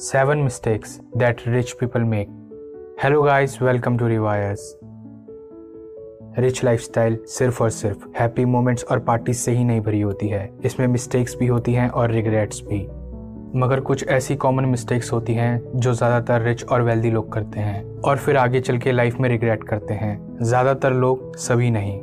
Seven mistakes that rich people make hello guys, welcome to Rewires. Rich lifestyle सिर्फ़ और सिर्फ़ happy moments और party से ही नहीं भरी होती है। इसमें मिस्टेक्स भी होती हैं और रिग्रेट्स भी। मगर कुछ ऐसी कॉमन मिस्टेक्स होती हैं जो ज़्यादातर रिच और वेल्दी लोग करते हैं और फिर आगे चल के लाइफ में रिग्रेट करते हैं। ज़्यादातर लोग सभी नहीं।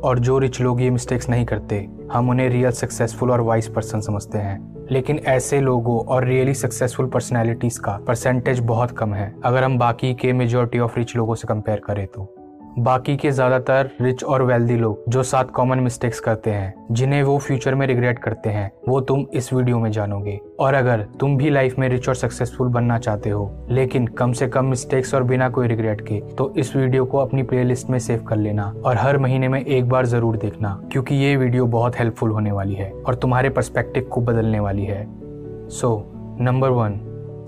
और जो रिच लोग ये मिस्टेक्स नहीं करते हम उन्हें रियल सक्सेसफुल और वाइस पर्सन समझते हैं। लेकिन ऐसे लोगों और रियली सक्सेसफुल पर्सनैलिटीज का परसेंटेज बहुत कम है। अगर हम बाकी के मेजोरिटी ऑफ़ रिच लोगों से कंपेयर करें तो। बाकी के ज़्यादातर रिच और वेल्दी लोग जो सात कॉमन मिस्टेक्स करते हैं, जिन्हें वो फ्यूचर में रिग्रेट करते हैं, वो तुम इस वीडियो में जानोगे। और अगर तुम भी लाइफ में रिच और सक्सेसफुल बनना चाहते हो, लेकिन कम से कम मिस्टेक्स और बिना कोई रिग्रेट के तो इस वीडियो को अपनी प्लेलिस्ट में सेव कर लेना और हर महीने में एक बार ज़रूर देखना, क्योंकि ये वीडियो बहुत हेल्पफुल होने वाली है और तुम्हारे परस्पेक्टिव को बदलने वाली है। So number one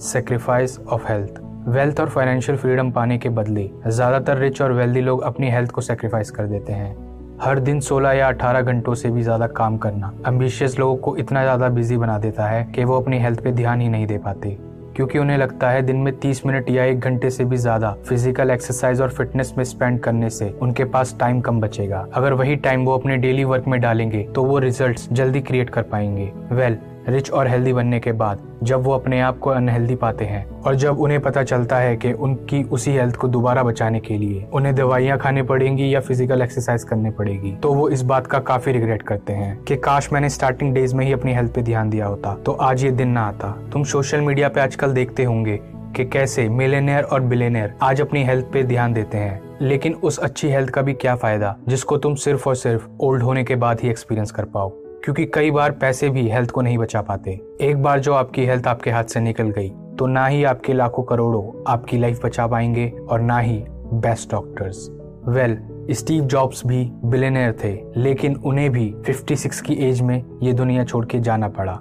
sacrifice of health wealth और फाइनेंशियल फ्रीडम पाने के बदले ज़्यादातर रिच और वेल्दी लोग अपनी हेल्थ को सेक्रीफाइस कर देते हैं। हर दिन 16 या 18 घंटों से भी ज़्यादा काम करना एम्बिशियस लोगों को इतना ज़्यादा बिज़ी बना देता है कि वो अपनी हेल्थ पे ध्यान ही नहीं दे पाते क्योंकि उन्हें लगता है दिन में 30 मिनट या एक घंटे से भी ज़्यादा फ़िज़िकल एक्सरसाइज और फिटनेस में स्पेंड करने से उनके पास टाइम कम बचेगा। अगर वही टाइम वो अपने डेली वर्क में डालेंगे तो वो रिजल्ट्स जल्दी क्रिएट कर पाएँगे। वेल well, रिच और हेल्दी बनने के बाद जब वो अपने आप को अनहेल्दी पाते हैं और जब उन्हें पता चलता है कि उनकी उसी हेल्थ को दोबारा बचाने के लिए उन्हें दवाइयाँ खानी पड़ेंगी या फ़िज़िकल एक्सरसाइज करनी पड़ेगी तो वो इस बात का काफ़ी रिग्रेट करते हैं कि काश मैंने स्टार्टिंग डेज़ में ही अपनी हेल्थ पे ध्यान दिया होता तो आज ये दिन ना आता। तुम सोशल मीडिया पे आजकल देखते होंगे कि कैसे मिलेनियर और बिलेनियर आज अपनी हेल्थ पे ध्यान देते हैं, लेकिन उस अच्छी हेल्थ का भी क्या फ़ायदा, जिसको तुम सिर्फ़ और सिर्फ़ ओल्ड होने के बाद ही एक्सपीरियंस कर पाओ। क्योंकि कई बार पैसे भी हेल्थ को नहीं बचा पाते। एक बार जो आपकी हेल्थ आपके हाथ से निकल गई तो ना ही आपके लाखों करोड़ों आपकी लाइफ बचा पाएँगे और ना ही best doctors well Steve Jobs भी बिलेनियर थे, लेकिन उन्हें भी 56 की एज में ये दुनिया छोड़ के जाना पड़ा।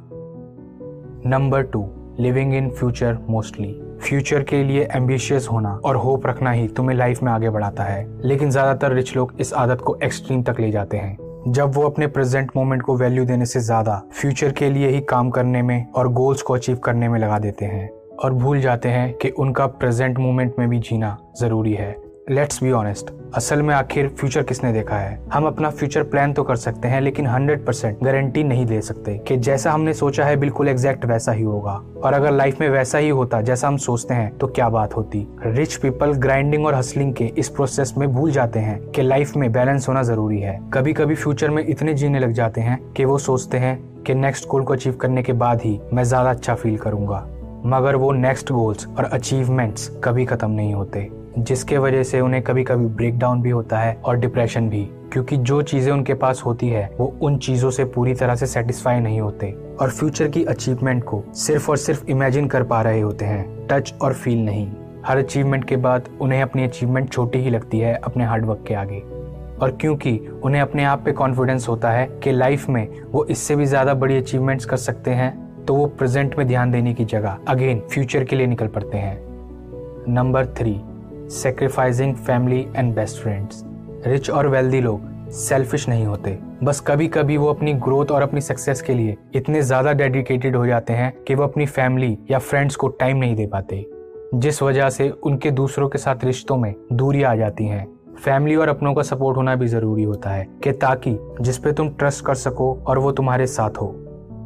Number two living in future mostly future के लिए एम्बिशियस होना और होप रखना ही तुम्हें लाइफ में आगे बढ़ाता है, लेकिन ज़्यादातर रिच लोग इस आदत को एक्सट्रीम तक ले जाते हैं। जब वो अपने प्रेजेंट मोमेंट को वैल्यू देने से ज़्यादा फ्यूचर के लिए ही काम करने में और गोल्स को अचीव करने में लगा देते हैं और भूल जाते हैं कि उनका प्रेजेंट मोमेंट में भी जीना ज़रूरी है। लेट्स बी ऑनेस्ट असल में आखिर फ्यूचर किसने देखा है? हम अपना फ्यूचर प्लान तो कर सकते हैं, लेकिन 100 परसेंट गारंटी नहीं दे सकते कि जैसा हमने सोचा है, बिल्कुल एग्जैक्ट वैसा ही होगा। और अगर लाइफ में वैसा ही होता, जैसा हम सोचते हैं तो क्या बात होती? रिच पीपल ग्राइंडिंग और हसलिंग के इस प्रोसेस में भूल जाते हैं कि लाइफ में बैलेंस होना ज़रूरी है। कभी कभी फ्यूचर में इतने जीने लग जाते हैं कि वो सोचते हैं कि नेक्स्ट गोल को अचीव करने के बाद ही मैं ज़्यादा अच्छा फील करूँगा। मगर वो नेक्स्ट गोल्स और अचीवमेंट्स कभी खत्म नहीं होते। जिसके वजह से उन्हें कभी कभी ब्रेक डाउन भी होता है और डिप्रेशन भी, क्योंकि जो चीज़ें उनके पास होती है, वो उन चीज़ों से पूरी तरह से सेटिस्फाई नहीं होते और फ्यूचर की अचीवमेंट को सिर्फ़ और सिर्फ़ इमेजिन कर पा रहे होते हैं टच और फील नहीं। हर अचीवमेंट के बाद उन्हें अपनी अचीवमेंट छोटी ही लगती है अपने हार्डवर्क के आगे। और क्योंकि उन्हें अपने आप पे कॉन्फिडेंस होता है कि लाइफ में वो इससे भी ज़्यादा बड़ी अचीवमेंट्स कर सकते हैं तो वो प्रेजेंट में ध्यान देने की जगह अगेन फ्यूचर के लिए निकल पड़ते हैं। Number three sacrificing family and best friends rich और वेल्दी लोग सेल्फिश नहीं होते। बस कभी कभी वो अपनी ग्रोथ और अपनी सक्सेस के लिए इतने ज़्यादा डेडिकेटेड हो जाते हैं कि वो अपनी फैमिली या फ्रेंड्स को टाइम नहीं दे पाते। जिस वजह से उनके दूसरों के साथ रिश्तों में दूरी आ जाती हैं। फैमिली और अपनों का सपोर्ट होना भी ज़रूरी होता है कि ताकि जिसपे तुम ट्रस्ट कर सको और वो तुम्हारे साथ हो।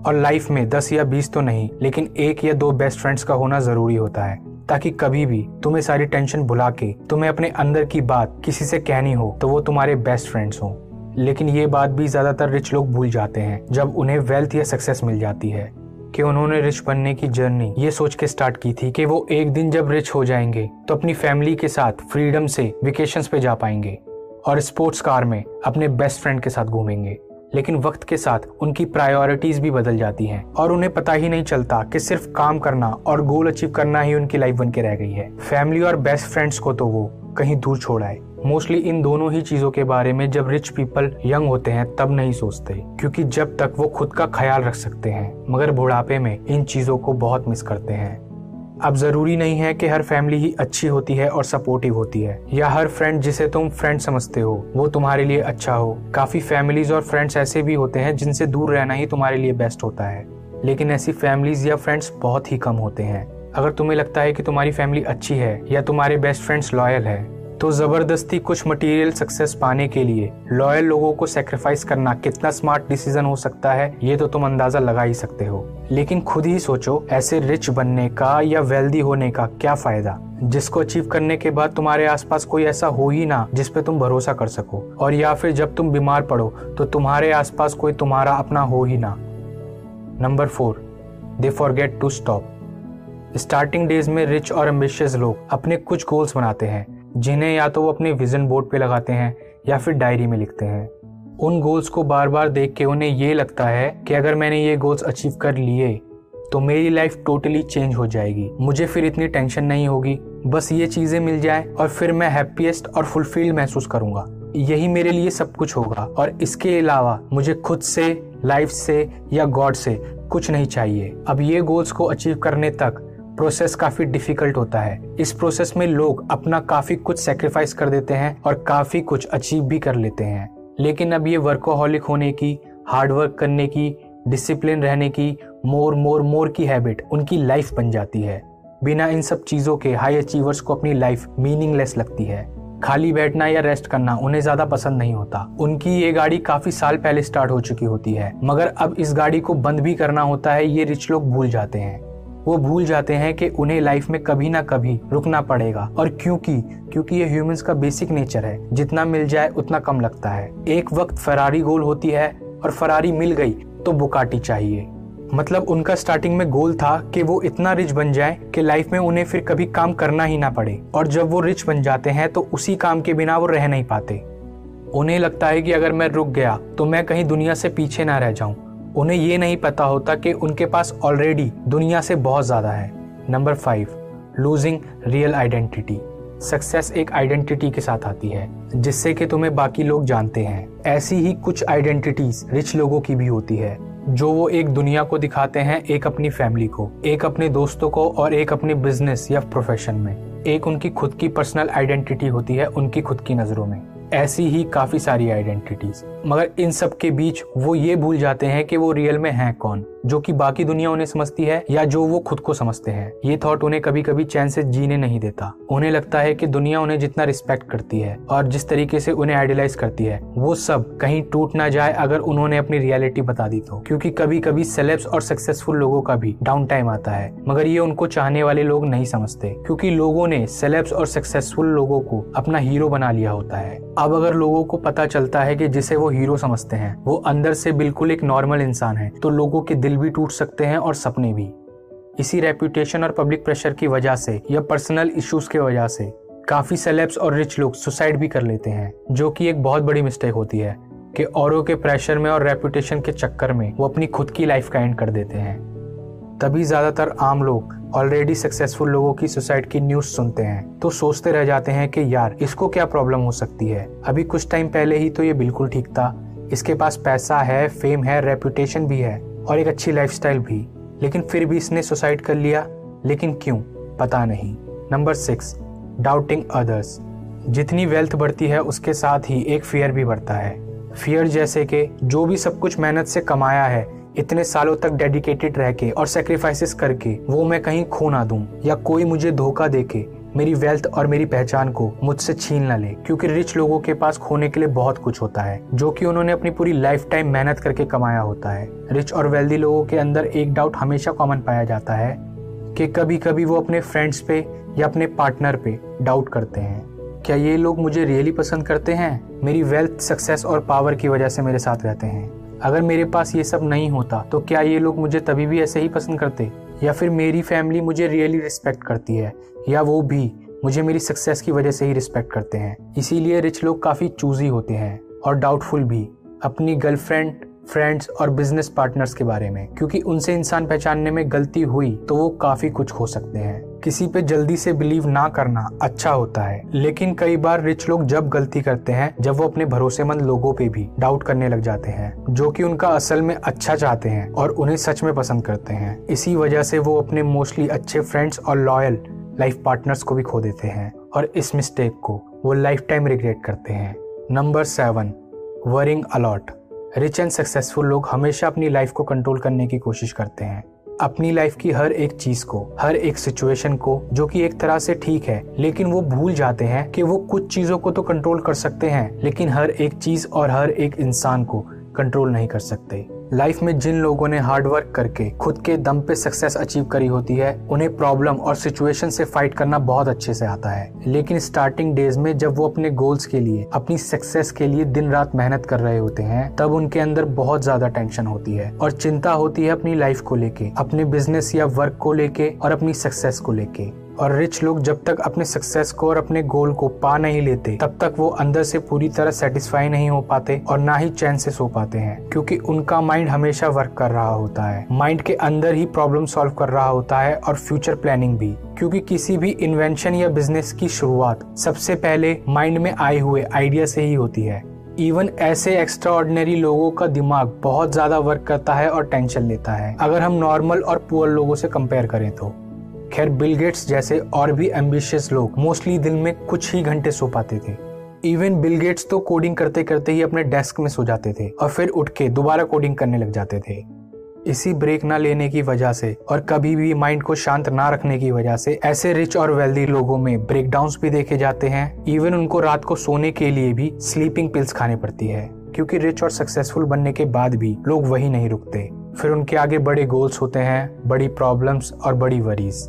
और लाइफ में दस या बीस तो नहीं, लेकिन एक या दो बेस्ट फ्रेंड्स का होना ज़रूरी होता है। ताकि कभी भी तुम्हें सारी टेंशन भुला के तुम्हें अपने अंदर की बात किसी से कहनी हो तो वो तुम्हारे बेस्ट फ्रेंड्स हो। लेकिन ये बात भी ज़्यादातर रिच लोग भूल जाते हैं, जब उन्हें वेल्थ या सक्सेस मिल जाती है। कि उन्होंने रिच बनने की जर्नी ये सोच के स्टार्ट की थी कि वो एक दिन जब रिच हो जाएँगे तो अपनी फैमिली के साथ फ्रीडम से वेकेशन पे जा पाएँगे और स्पोर्ट्स कार में अपने बेस्ट फ्रेंड के साथ घूमेंगे। लेकिन वक्त के साथ उनकी प्रायोरिटीज भी बदल जाती हैं। और उन्हें पता ही नहीं चलता कि सिर्फ़ काम करना और गोल अचीव करना ही उनकी लाइफ बन के रह गई है। फैमिली और बेस्ट फ्रेंड्स को तो वो कहीं दूर छोड़ आए। मोस्टली इन दोनों ही चीज़ों के बारे में जब रिच पीपल यंग होते हैं, तब नहीं सोचते, क्योंकि जब तक वो खुद का ख्याल रख सकते हैं, मगर बुढ़ापे में इन चीज़ों को बहुत मिस करते हैं। अब ज़रूरी नहीं है कि हर फैमिली ही अच्छी होती है और सपोर्टिव होती है। या हर फ्रेंड जिसे तुम फ्रेंड समझते हो, वो तुम्हारे लिए अच्छा हो। काफ़ी फैमिलीज़ और फ्रेंड्स ऐसे भी होते हैं जिनसे दूर रहना ही तुम्हारे लिए बेस्ट होता है। लेकिन ऐसी फैमिलीज़ या फ्रेंड्स बहुत ही कम होते हैं। अगर तुम्हें लगता है कि तुम्हारी फैमिली अच्छी है या तुम्हारे बेस्ट फ्रेंड्स लॉयल है तो ज़बरदस्ती कुछ मटेरियल सक्सेस पाने के लिए लॉयल लोगों को सेक्रीफाइस करना कितना स्मार्ट डिसीज़न हो सकता है, ये तो तुम अंदाज़ा लगा ही सकते हो। लेकिन खुद ही सोचो, ऐसे रिच बनने का या वेल्दी होने का क्या फ़ायदा? जिसको अचीव करने के बाद तुम्हारे आसपास कोई ऐसा हो ही ना, जिस पे तुम भरोसा कर सको। और या फिर जब तुम बीमार पड़ो तो तुम्हारे आसपास कोई तुम्हारा अपना हो ही ना। Number four they forget to stop starting days में रिच और एम्बिशियस लोग अपने कुछ गोल्स बनाते हैं। जिन्हें या तो वो अपने विजन बोर्ड पे लगाते हैं या फिर डायरी में लिखते हैं। उन गोल्स को बार बार देख के उन्हें ये लगता है कि अगर मैंने ये गोल्स अचीव कर लिए तो मेरी लाइफ टोटली चेंज हो जाएगी। मुझे फिर इतनी टेंशन नहीं होगी। बस ये चीज़ें मिल जाए और फिर मैं हैप्पीएस्ट और फुलफिल्ड महसूस करूँगा। यही मेरे लिए सब कुछ होगा और इसके अलावा मुझे खुद से लाइफ से या गॉड से कुछ नहीं चाहिए। अब ये गोल्स को अचीव करने तक प्रोसेस काफ़ी डिफ़िकल्ट होता है। इस प्रोसेस में लोग अपना काफ़ी कुछ सेक्रीफाइस कर देते हैं और काफ़ी कुछ अचीव भी कर लेते हैं। लेकिन अब ये वर्कोहॉलिक होने की हार्ड वर्क करने की डिसिप्लिन रहने की मोर मोर मोर की हैबिट उनकी लाइफ बन जाती है। बिना इन सब चीज़ों के हाई अचीवर्स को अपनी लाइफ मीनिंगलेस लगती है। खाली बैठना या रेस्ट करना उन्हें ज़्यादा पसंद नहीं होता। उनकी ये गाड़ी काफ़ी साल पहले स्टार्ट हो चुकी होती है। मगर अब इस गाड़ी को बंद भी करना होता है, ये रिच लोग भूल जाते हैं। वो भूल जाते हैं कि उन्हें लाइफ में कभी ना कभी रुकना पड़ेगा। और क्योंकि क्योंकि ये ह्यूमंस का बेसिक नेचर है। जितना मिल जाए, उतना कम लगता है। एक वक्त फरारी गोल होती है और फरारी मिल गई तो बुकाटी चाहिए। मतलब उनका स्टार्टिंग में गोल था कि वो इतना रिच बन जाए कि लाइफ में उन्हें फिर कभी काम करना ही ना पड़े। और जब वो रिच बन जाते हैं तो उसी काम के बिना वो रह नहीं पाते। उन्हें लगता है कि अगर मैं रुक गया तो मैं कहीं दुनिया से पीछे ना रह जाऊँ। उन्हें ये नहीं पता होता कि उनके पास ऑलरेडी दुनिया से बहुत ज़्यादा है। Number five losing real identity success एक आइडेंटिटी के साथ आती है, जिससे कि तुम्हें बाकी लोग जानते हैं। ऐसी ही कुछ आइडेंटिटीज रिच लोगों की भी होती है, जो वो एक दुनिया को दिखाते हैं, एक अपनी फैमिली को, एक अपने दोस्तों को और एक अपने बिज़नेस या प्रोफेशन में। एक उनकी खुद की पर्सनल आइडेंटिटी होती है, उनकी खुद की नज़रों में। ऐसी ही काफ़ी सारी आइडेंटिटीज मगर इन सब के बीच वो ये भूल जाते हैं कि वो रियल में हैं कौन? जो कि बाकी दुनिया उन्हें समझती है या जो वो खुद को समझते हैं? ये थॉट उन्हें कभी कभी चैन से जीने नहीं देता। उन्हें लगता है कि दुनिया उन्हें जितना रिस्पेक्ट करती है और जिस तरीके से उन्हें आइडियलाइज करती है, वो सब कहीं टूट ना जाए अगर उन्होंने अपनी रियलिटी बता दी तो। क्योंकि कभी कभी सेलेब्स और सक्सेसफुल लोगों का भी डाउन टाइम आता है। मगर ये उनको चाहने वाले लोग नहीं समझते। क्योंकि लोगों ने सेलेब्स और सक्सेसफुल लोगों को अपना हीरो बना लिया होता है। अब अगर लोगों को पता चलता है कि जिसे वो हीरो समझते हैं, वो अंदर से बिल्कुल एक नॉर्मल इंसान है तो लोगों के दिल भी टूट सकते हैं और सपने भी। इसी रेपुटेशन और पब्लिक प्रेशर की वजह से या पर्सनल इश्यूज़ की वजह से, काफ़ी सेलेब्स और रिच लोग सुसाइड भी कर लेते हैं, जो कि एक बहुत बड़ी मिस्टेक होती है, कि औरों के प्रेशर में और रेपुटेशन के चक्कर में वो अपनी खुद की लाइफ का एंड कर देते हैं। तभी ज़्यादातर आम लोग ऑलरेडी सक्सेसफुल लोगों की सुसाइड की न्यूज़ सुनते हैं तो सोचते रह जाते हैं कि यार, इसको क्या प्रॉब्लम हो सकती है? अभी कुछ टाइम पहले ही तो ये बिल्कुल ठीक था। इसके पास पैसा है फेम है रेपुटेशन भी है और एक अच्छी लाइफस्टाइल भी। लेकिन फिर भी इसने सुसाइड कर लिया। लेकिन क्यों? पता नहीं। नंबर सिक्स डाउटिंग अदर्स जितनी वेल्थ बढ़ती है, उसके साथ ही एक फियर भी बढ़ता है। फियर जैसे कि, जो भी सब कुछ मेहनत से कमाया है इतने सालों तक डेडिकेटेड रह के और सेक्रीफाइसेस करके वो मैं कहीं खो ना दूँ या कोई मुझे धोखा देके मेरी वेल्थ और मेरी पहचान को मुझसे छीन ना ले, क्योंकि रिच लोगों के पास खोने के लिए बहुत कुछ होता है, जो कि उन्होंने अपनी पूरी लाइफ टाइम मेहनत करके कमाया होता है। रिच और वेल्दी लोगों के अंदर एक डाउट हमेशा कॉमन पाया जाता है कि कभी कभी वो अपने फ्रेंड्स पे या अपने पार्टनर पे डाउट करते हैं। क्या ये लोग मुझे रियली पसंद करते हैं? मेरी वेल्थ सक्सेस और पावर की वजह से मेरे साथ रहते हैं। अगर मेरे पास ये सब नहीं होता तो क्या ये लोग मुझे तभी भी ऐसे ही पसंद करते? या फिर मेरी फैमिली मुझे रियली रिस्पेक्ट करती है, या वो भी मुझे मेरी सक्सेस की वजह से ही रिस्पेक्ट करते हैं। इसीलिए रिच लोग काफ़ी चूजी होते हैं और डाउटफुल भी अपनी गर्लफ्रेंड फ्रेंड्स और बिज़नेस पार्टनर्स के बारे में, क्योंकि उनसे इंसान पहचानने में गलती हुई तो वो काफ़ी कुछ हो सकते हैं। किसी पे जल्दी से बिलीव ना करना अच्छा होता है। लेकिन कई बार रिच लोग जब गलती करते हैं, जब वो अपने भरोसेमंद लोगों पे भी डाउट करने लग जाते हैं, जो कि उनका असल में अच्छा चाहते हैं और उन्हें सच में पसंद करते हैं। इसी वजह से वो अपने मोस्टली अच्छे फ्रेंड्स और लॉयल लाइफ पार्टनर्स को भी खो देते हैं और इस मिस्टेक को वो लाइफ टाइम रिग्रेट करते हैं। Number seven, worrying a lot. Rich and successful लोग हमेशा अपनी लाइफ को कंट्रोल करने की कोशिश करते हैं। अपनी लाइफ की हर एक चीज़ को, हर एक सिचुएशन को, जो कि एक तरह से ठीक है, लेकिन वो भूल जाते हैं कि वो कुछ चीज़ों को तो कंट्रोल कर सकते हैं, लेकिन हर एक चीज़ और हर एक इंसान को कंट्रोल नहीं कर सकते। लाइफ में जिन लोगों ने हार्ड वर्क करके खुद के दम पे सक्सेस अचीव करी होती है, उन्हें प्रॉब्लम और सिचुएशन से फाइट करना बहुत अच्छे से आता है। लेकिन स्टार्टिंग डेज़ में जब वो अपने गोल्स के लिए, अपनी सक्सेस के लिए दिन रात मेहनत कर रहे होते हैं, तब उनके अंदर बहुत ज़्यादा टेंशन होती है और चिंता होती है अपनी लाइफ को लेके, अपने बिज़नेस या वर्क को लेके और अपनी सक्सेस को लेके। और रिच लोग जब तक अपने सक्सेस को और अपने गोल को पा नहीं लेते, तब तक वो अंदर से पूरी तरह सेटिस्फाई नहीं हो पाते और ना ही चैन से सो पाते हैं। क्योंकि उनका माइंड हमेशा वर्क कर रहा होता है। माइंड के अंदर ही प्रॉब्लम सॉल्व कर रहा होता है और फ्यूचर प्लानिंग भी। क्योंकि किसी भी इन्वेंशन या बिज़नेस की शुरुआत सबसे पहले माइंड में आए हुए आइडिया से ही होती है। इवन ऐसे एक्स्ट्रा ऑर्डिनरी लोगों का दिमाग बहुत ज़्यादा वर्क करता है और टेंशन लेता है। अगर हम नॉर्मल और पुअर लोगों से कंपेयर करें तो। खैर बिल गेट्स जैसे और भी एम्बिशियस लोग मोस्टली दिन में कुछ ही घंटे सो पाते थे। इवन बिल गेट्स तो कोडिंग करते करते ही अपने डेस्क में सो जाते थे और फिर उठ के दोबारा कोडिंग करने लग जाते थे। इसी ब्रेक ना लेने की वजह से और कभी भी माइंड को शांत ना रखने की वजह से ऐसे रिच और वेल्दी लोगों में ब्रेक भी देखे जाते हैं। इवन उनको रात को सोने के लिए भी स्लीपिंग पिल्स खाने पड़ती है, क्योंकि रिच और सक्सेसफुल बनने के बाद भी लोग वही नहीं रुकते। फिर उनके आगे बड़े गोल्स होते हैं, बड़ी प्रॉब्लम्स और बड़ी वरीज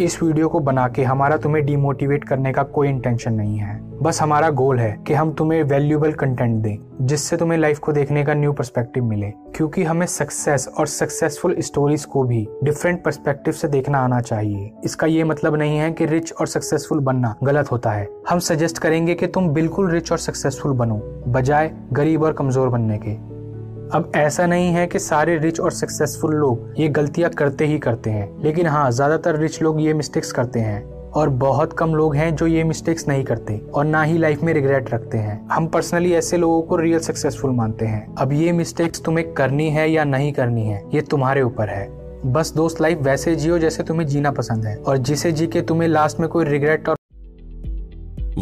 इस वीडियो को बना के हमारा तुम्हें डिमोटिवेट करने का कोई इंटेंशन नहीं है। बस हमारा गोल है कि हम तुम्हें वैल्यूएबल कंटेंट दें, जिससे तुम्हें लाइफ को देखने का न्यू पर्सपेक्टिव मिले। क्योंकि हमें सक्सेस और सक्सेसफुल स्टोरीज को भी डिफरेंट पर्सपेक्टिव से देखना आना चाहिए। इसका ये मतलब नहीं है कि रिच और सक्सेसफुल बनना गलत होता है। हम सजेस्ट करेंगे कि तुम बिल्कुल रिच और सक्सेसफुल बनो, बजाय गरीब और कमज़ोर बनने के। अब ऐसा नहीं है कि सारे रिच और सक्सेसफुल लोग ये गलतियाँ करते ही करते हैं। लेकिन हाँ ज़्यादातर रिच लोग ये मिस्टेक्स करते हैं और बहुत कम लोग हैं जो ये मिस्टेक्स नहीं करते और ना ही लाइफ में रिग्रेट रखते हैं। हम पर्सनली ऐसे लोगों को रियल सक्सेसफुल मानते हैं। अब ये मिस्टेक्स तुम्हें करनी है या नहीं करनी है, ये तुम्हारे ऊपर है। बस दोस्त लाइफ वैसे जियो जैसे तुम्हें जीना पसंद है और जिसे जी के तुम्हें लास्ट में कोई रिग्रेट और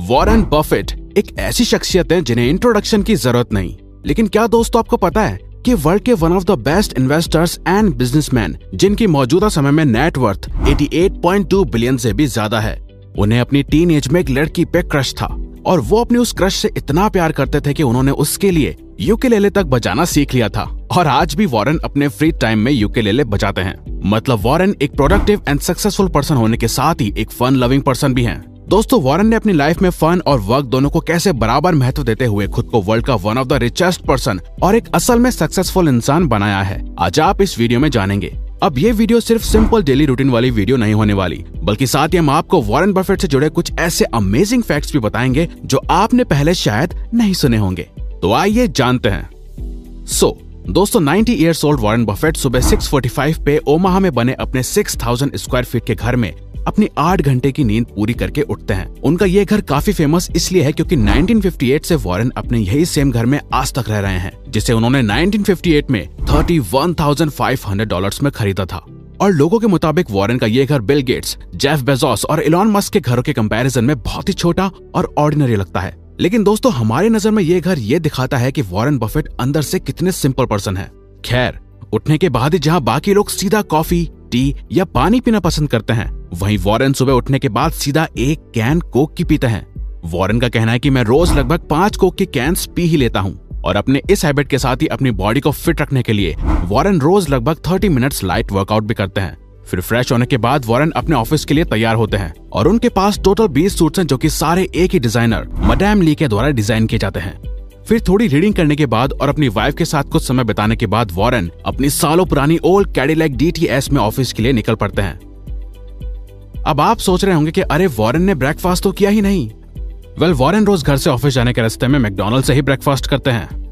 वॉरेन बफेट एक ऐसी शख्सियत है जिन्हें इंट्रोडक्शन की ज़रूरत नहीं। लेकिन क्या दोस्तों आपको पता है कि वर्ल्ड के one of the best investors and businessman जिनकी मौजूदा समय में नेटवर्थ 88.2 बिलियन से भी ज़्यादा है, उन्हें अपनी टीन एज में एक लड़की पे क्रश था। और वो अपने उस क्रश से इतना प्यार करते थे कि उन्होंने उसके लिए यूकेलेले तक बजाना सीख लिया था। और आज भी वॉरेन अपने फ्री टाइम में यूकेलेले बजाते हैं। मतलब वॉरेन एक प्रोडक्टिव एंड सक्सेसफुल पर्सन होने के साथ ही एक फन लविंग पर्सन भी हैं। दोस्तों वॉरेन ने अपनी लाइफ में फन और वर्क दोनों को कैसे बराबर महत्व देते हुए खुद को वर्ल्ड का one of the richest person और एक असल में सक्सेसफुल इंसान बनाया है आज आप इस वीडियो में जानेंगे। अब ये वीडियो सिर्फ़ सिंपल डेली रूटीन वाली वीडियो नहीं होने वाली बल्कि साथ ही हम आपको वॉरेन बफेट से जुड़े कुछ ऐसे अमेजिंग फैक्ट्स भी बताएँगे जो आपने पहले शायद नहीं सुने होंगे। तो आइए जानते हैं। सो so, दोस्तों 90 इयर्स ओल्ड वॉरेन बफेट सुबह 6:45 पे ओमाहा में बने अपने 6000 स्क्वायर फीट के घर में अपनी आठ घंटे की नींद पूरी करके उठते हैं। उनका ये घर काफ़ी फ़ेमस इसलिए है क्योंकि 1958 से वॉरेन अपने यही सेम घर में आज तक रह रहे हैं जिसे उन्होंने 1958 में 31,500 डॉलर्स में खरीदा था। और लोगों के मुताबिक वॉरेन का ये घर बिल गेट्स जेफ बेजोस और इलॉन मस्क के घरों के कंपैरिजन में बहुत ही छोटा और ऑर्डिनरी लगता है। लेकिन दोस्तों, हमारी नज़र में ये घर ये दिखाता है कि वॉरेन बफेट अंदर से कितने सिंपल पर्सन है। खैर, उठने के बाद ही जहाँ बाकी लोग सीधा कॉफ़ी, टी या पानी पीना पसंद करते हैं, वहीं वॉरेन सुबह उठने के बाद सीधा एक कैन कोक की पीते हैं। वॉरेन का कहना है कि मैं रोज लगभग पाँच कोक की कैंस पी ही लेता हूँ और अपने इस हैबिट के साथ ही अपनी बॉडी को फिट रखने के लिए वॉरेन रोज लगभग थर्टी मिनट्स लाइट वर्कआउट भी करते हैं। फिर फ्रेश होने के बाद वॉरेन अपने ऑफ़िस के लिए तैयार होते हैं और उनके पास टोटल बीस सूट्स हैं जो कि सारे एक ही डिज़ाइनर मडैम ली के द्वारा डिज़ाइन किए जाते हैं। फिर थोड़ी रीडिंग करने के बाद और अपनी वाइफ के साथ कुछ समय बिताने के बाद वॉरेन अपनी सालों पुरानी ओल्ड कैडिलैक डीटीएस में ऑफ़िस के लिए निकल पड़ते हैं। अब आप सोच रहे होंगे कि अरे वॉरेन ने ब्रेकफास्ट तो किया ही नहीं। वेल वॉरेन रोज घर से ऑफ़िस जाने के रास्ते में मैकडोनल्ड से ही ब्रेकफास्ट करते हैं।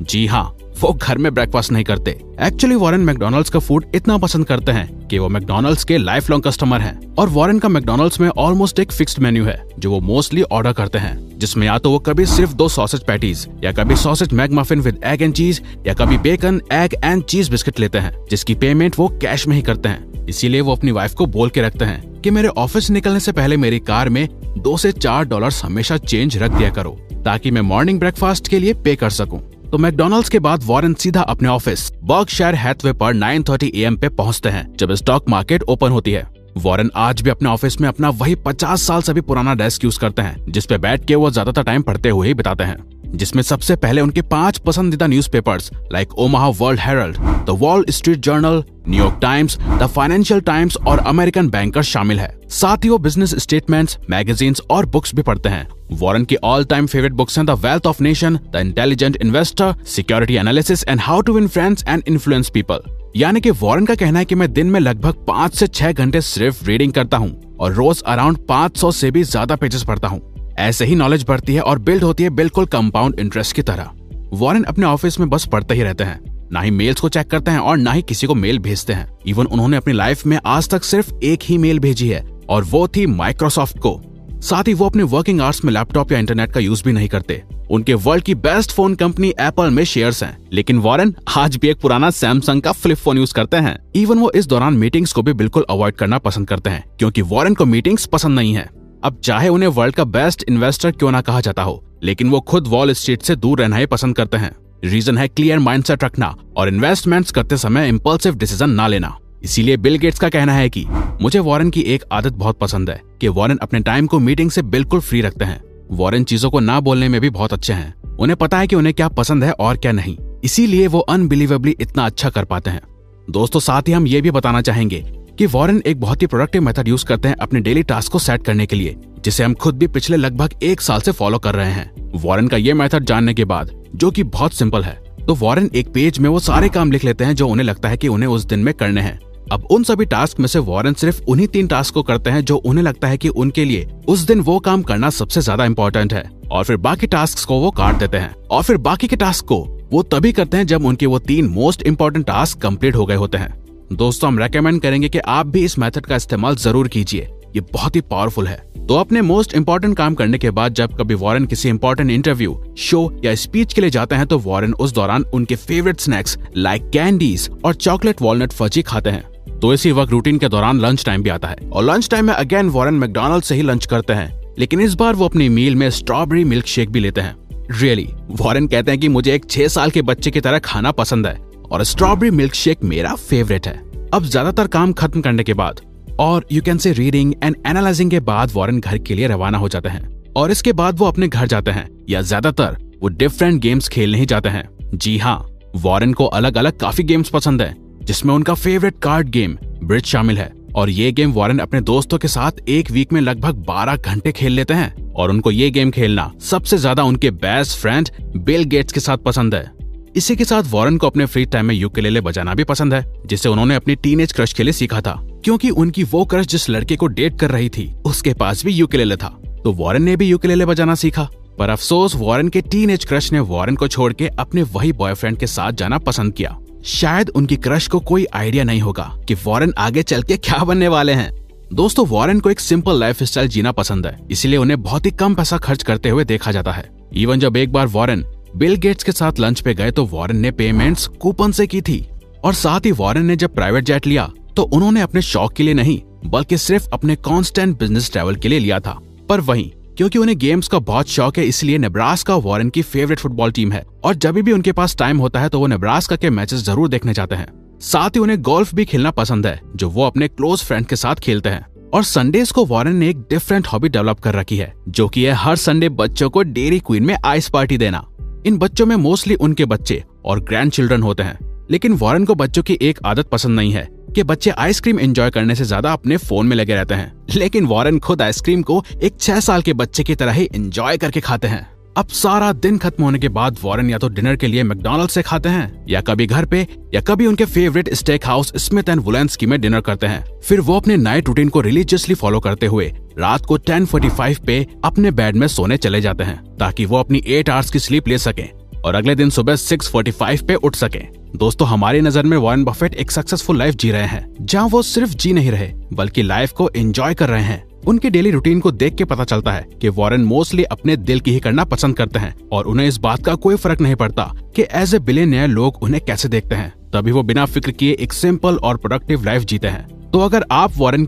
जी हाँ वो घर में ब्रेकफास्ट नहीं करते। एक्चुअली वॉरेन मैकडोनल्ड्स का फ़ूड इतना पसंद करते हैं कि वो मैकडोनल्ड्स के लाइफ लॉन्ग कस्टमर हैं। और वॉरेन का मैकडोनल्ड्स में ऑलमोस्ट एक फिक्स्ड मेन्यू है, जो वो मोस्टली ऑर्डर करते हैं। जिसमें या तो वो कभी सिर्फ़ दो सॉसेज पैटीज या कभी sausage McMuffin with egg and cheese या कभी bacon egg and cheese biscuit लेते हैं, जिसकी पेमेंट वो कैश में ही करते हैं। इसीलिए वो अपनी वाइफ को बोल के रखते हैं कि मेरे ऑफ़िस निकलने से पहले मेरी कार में दो से चार डॉलर हमेशा चेंज रख दिया करो, ताकि मैं मॉर्निंग ब्रेकफास्ट के लिए पे कर सकूँ। तो मैकडोनल्ड्स के बाद वॉरेन सीधा अपने ऑफ़िस, बर्कशायर हैथवे पर 9:30 एम पे पहुँचते हैं, जब स्टॉक मार्केट ओपन होती है। वॉरेन आज भी अपने ऑफ़िस में अपना वही 50 साल से भी पुराना डेस्क यूज़ करते हैं जिसपे बैठ के वो ज़्यादातर टाइम पढ़ते हुए ही बिताते हैं। जिसमें सबसे पहले उनके पाँच पसंदीदा newspapers like Omaha World Herald the Wall Street Journal New York Times the Financial Times और अमेरिकन बैंकर शामिल है। साथ ही वो बिज़नेस स्टेटमेंट्स मैगजीन्स और बुक्स भी पढ़ते हैं। वॉरेन की ऑल टाइम फेवरेट बुक्स हैं The Wealth of Nation The Intelligent Investor Security Analysis and How to Win Friends and Influence People यानी कि वॉरेन का कहना है कि मैं दिन में लगभग पाँच से छह घंटे सिर्फ़ रीडिंग करता हूँ और रोज अराउंड 500 से भी ज़्यादा पेजेस पढ़ता हूँ। ऐसे ही नॉलेज बढ़ती है और बिल्ड होती है बिल्कुल कंपाउंड इंटरेस्ट की तरह। वॉरेन अपने ऑफ़िस में बस पढ़ते ही रहते हैं। ना ही मेल्स को चेक करते हैं और ना ही किसी को मेल भेजते हैं। इवन उन्होंने अपनी लाइफ में आज तक सिर्फ़ एक ही मेल भेजी है और वो थी माइक्रोसॉफ्ट को। साथ ही वो अपने वर्किंग आवर्स में लैपटॉप या इंटरनेट का यूज़ भी नहीं करते। उनके वर्ल्ड की बेस्ट फ़ोन कंपनी एप्पल में शेयर्स हैं। लेकिन वॉरेन आज भी एक पुराना सैमसंग का फ्लिप फ़ोन यूज़ करते हैं। इवन वो इस दौरान मीटिंग्स को भी बिल्कुल अवॉइड करना पसंद करते हैं, क्योंकि वॉरेन को मीटिंग्स पसंद नहीं है। अब चाहे उन्हें वर्ल्ड का बेस्ट इन्वेस्टर क्यों ना कहा जाता हो, लेकिन वो खुद वॉल स्ट्रीट से दूर रहना ही पसंद करते हैं। रीजन है क्लियर माइंडसेट रखना और इन्वेस्टमेंट्स करते समय इम्पल्सिव डिसीज़न ना लेना। इसीलिए बिल गेट्स का कहना है कि मुझे वॉरेन की एक आदत बहुत पसंद है कि वॉरेन अपने टाइम को मीटिंग से बिल्कुल फ्री रखते हैं। वॉरेन चीज़ों को ना बोलने में भी बहुत अच्छे हैं। उन्हें पता है कि उन्हें क्या पसंद है और क्या नहीं। इसीलिए वो अनबिलीवेबली इतना अच्छा कर पाते हैं। दोस्तों, साथ ही हम ये भी बताना चाहेंगे कि वॉरेन एक बहुत ही प्रोडक्टिव मेथड यूज़ करते हैं अपने डेली टास्क को सेट करने के लिए, जिसे हम खुद भी पिछले लगभग एक साल से फॉलो कर रहे हैं। वॉरेन का ये मेथड जानने के बाद, जो कि बहुत सिंपल है तो वॉरेन एक पेज में वो सारे काम लिख लेते हैं जो उन्हें लगता है कि उन्हें उस दिन में करने हैं। अब उन सभी टास्क में से वॉरेन सिर्फ़ उन्हीं तीन टास्क को करते हैं जो उन्हें लगता है कि उनके लिए उस दिन वो काम करना सबसे ज़्यादा इम्पोर्टेंट है। और फिर बाकी टास्क को वो काट देते हैं। और फिर बाकी के टास्क को वो तभी करते हैं जब उनके वो तीन मोस्ट इम्पोर्टेंट टास्क कंप्लीट हो गए होते हैं। दोस्तों हम रेकमेंड करेंगे कि आप भी इस मेथड का इस्तेमाल ज़रूर कीजिए। ये बहुत ही पावरफुल है। तो अपने मोस्ट इम्पोर्टेंट काम करने के बाद जब कभी वॉरेन किसी इम्पोर्टेंट इंटरव्यू शो या स्पीच के लिए जाते हैं तो वॉरेन उस दौरान उनके फेवरेट स्नैक्स लाइक कैंडीज और चॉकलेट वॉलनट फर्जी खाते हैं। तो इसी वक्त रूटीन के दौरान लंच टाइम भी आता है। और लंच टाइम में अगेन वॉरेन मैकडोनल्ड से ही लंच करते हैं। लेकिन इस बार वो अपनी मील में स्ट्रॉबेरी मिल्क शेक भी लेते हैं। रियली really, वॉरेन कहते हैं कि मुझे एक छह साल के बच्चे की तरह खाना पसंद है। और स्ट्रॉबेरी मिल्क शेक मेरा फेवरेट है। अब ज़्यादातर काम खत्म करने के बाद और you can say reading and analysing के बाद वॉरेन घर के लिए रवाना हो जाते हैं। और इसके बाद वो अपने घर जाते हैं, या ज़्यादातर वो डिफरेंट गेम्स खेलने ही जाते हैं। जी हाँ वॉरेन को अलग अलग काफ़ी गेम्स पसंद है, जिसमें उनका फेवरेट कार्ड गेम ब्रिज शामिल है। और ये गेम वॉरेन अपने दोस्तों के साथ एक वीक में लगभग 12 घंटे खेल लेते हैं। और उनको ये गेम खेलना सबसे ज़्यादा उनके बेस्ट फ्रेंड बिल गेट्स के साथ पसंद है। इसी के साथ वॉरेन को अपने फ्री टाइम में यूकेलेले बजाना भी पसंद है, जिसे उन्होंने अपनी टीनेज क्रश के लिए सीखा था, क्योंकि उनकी वो क्रश जिस लड़के को डेट कर रही थी, उसके पास भी यूकेलेले था। तो वॉरेन ने भी यूकेलेले बजाना सीखा। पर अफसोस, वॉरन के टीनेज क्रश ने वॉरन को छोड़ के अपने वही बॉयफ्रेंड के साथ जाना पसंद किया। शायद उनकी क्रश को कोई आइडिया नहीं होगा कि वॉरन आगे चल के क्या बनने वाले हैं। दोस्तों, वॉरन को एक सिंपल लाइफ जीना पसंद है, इसलिए उन्हें बहुत ही कम पैसा खर्च करते हुए देखा जाता है। इवन जब एक बार वॉरेन बिल गेट्स के साथ लंच पे गए तो वॉरेन ने पेमेंट्स कूपन से की थी। और साथ ही वॉरेन ने जब प्राइवेट जेट लिया तो उन्होंने अपने शौक के लिए नहीं, बल्कि सिर्फ़ अपने कॉन्स्टेंट बिज़नेस ट्रेवल के लिए लिया था। पर वहीं, क्योंकि उन्हें गेम्स का बहुत शौक है, इसलिए नेब्रास्का वॉरेन की फेवरेट फुटबॉल टीम है। और जब भी उनके पास टाइम होता है तो वो नेब्रास्का के मैचेस ज़रूर देखने जाते हैं। साथ ही उन्हें गोल्फ भी खेलना पसंद है, जो वो अपने क्लोज फ्रेंड के साथ खेलते हैं। और संडेज को वॉरेन ने एक डिफरेंट हॉबी डेवलप कर रखी है, जो कि है हर संडे बच्चों को डेरी क्वीन में आइस पार्टी देना। इन बच्चों में मोस्टली उनके बच्चे और ग्रैंड चिल्ड्रन होते हैं। लेकिन वॉरेन को बच्चों की एक आदत पसंद नहीं है कि बच्चे आइसक्रीम एंजॉय करने से ज़्यादा अपने फ़ोन में लगे रहते हैं। लेकिन वॉरन खुद आइसक्रीम को एक छह साल के बच्चे की तरह ही एंजॉय करके खाते हैं। अब सारा दिन खत्म होने के बाद वॉरेन या तो डिनर के लिए मैकडोनल्ड से खाते हैं, या कभी घर पे, या कभी उनके favourite steak house Smith and Wollensky में डिनर करते हैं। फिर वो अपने नाइट रूटीन को रिलीजियसली फॉलो करते हुए रात को 10:45 पे अपने बेड में सोने चले जाते हैं, ताकि वो अपनी एट आवर्स की स्लीप ले सके और अगले दिन सुबह 6:45 पे उठ सके। दोस्तों, हमारी नज़र में वॉरेन बफेट एक सक्सेसफुल लाइफ जी रहे हैं, जहाँ वो सिर्फ़ जी नहीं रहे, बल्कि लाइफ को एंजॉय कर रहे हैं। उनके डेली रूटीन को देख के पता चलता है कि वॉरेन मोस्टली अपने दिल की ही करना पसंद करते हैं और उन्हें इस बात का कोई फ़र्क नहीं पड़ता कि एज ए बिलेनियर लोग उन्हें कैसे देखते हैं। तभी वो बिना फ़िक्र किए एक सिंपल और प्रोडक्टिव लाइफ जीते हैं। तो अगर आप वॉरेन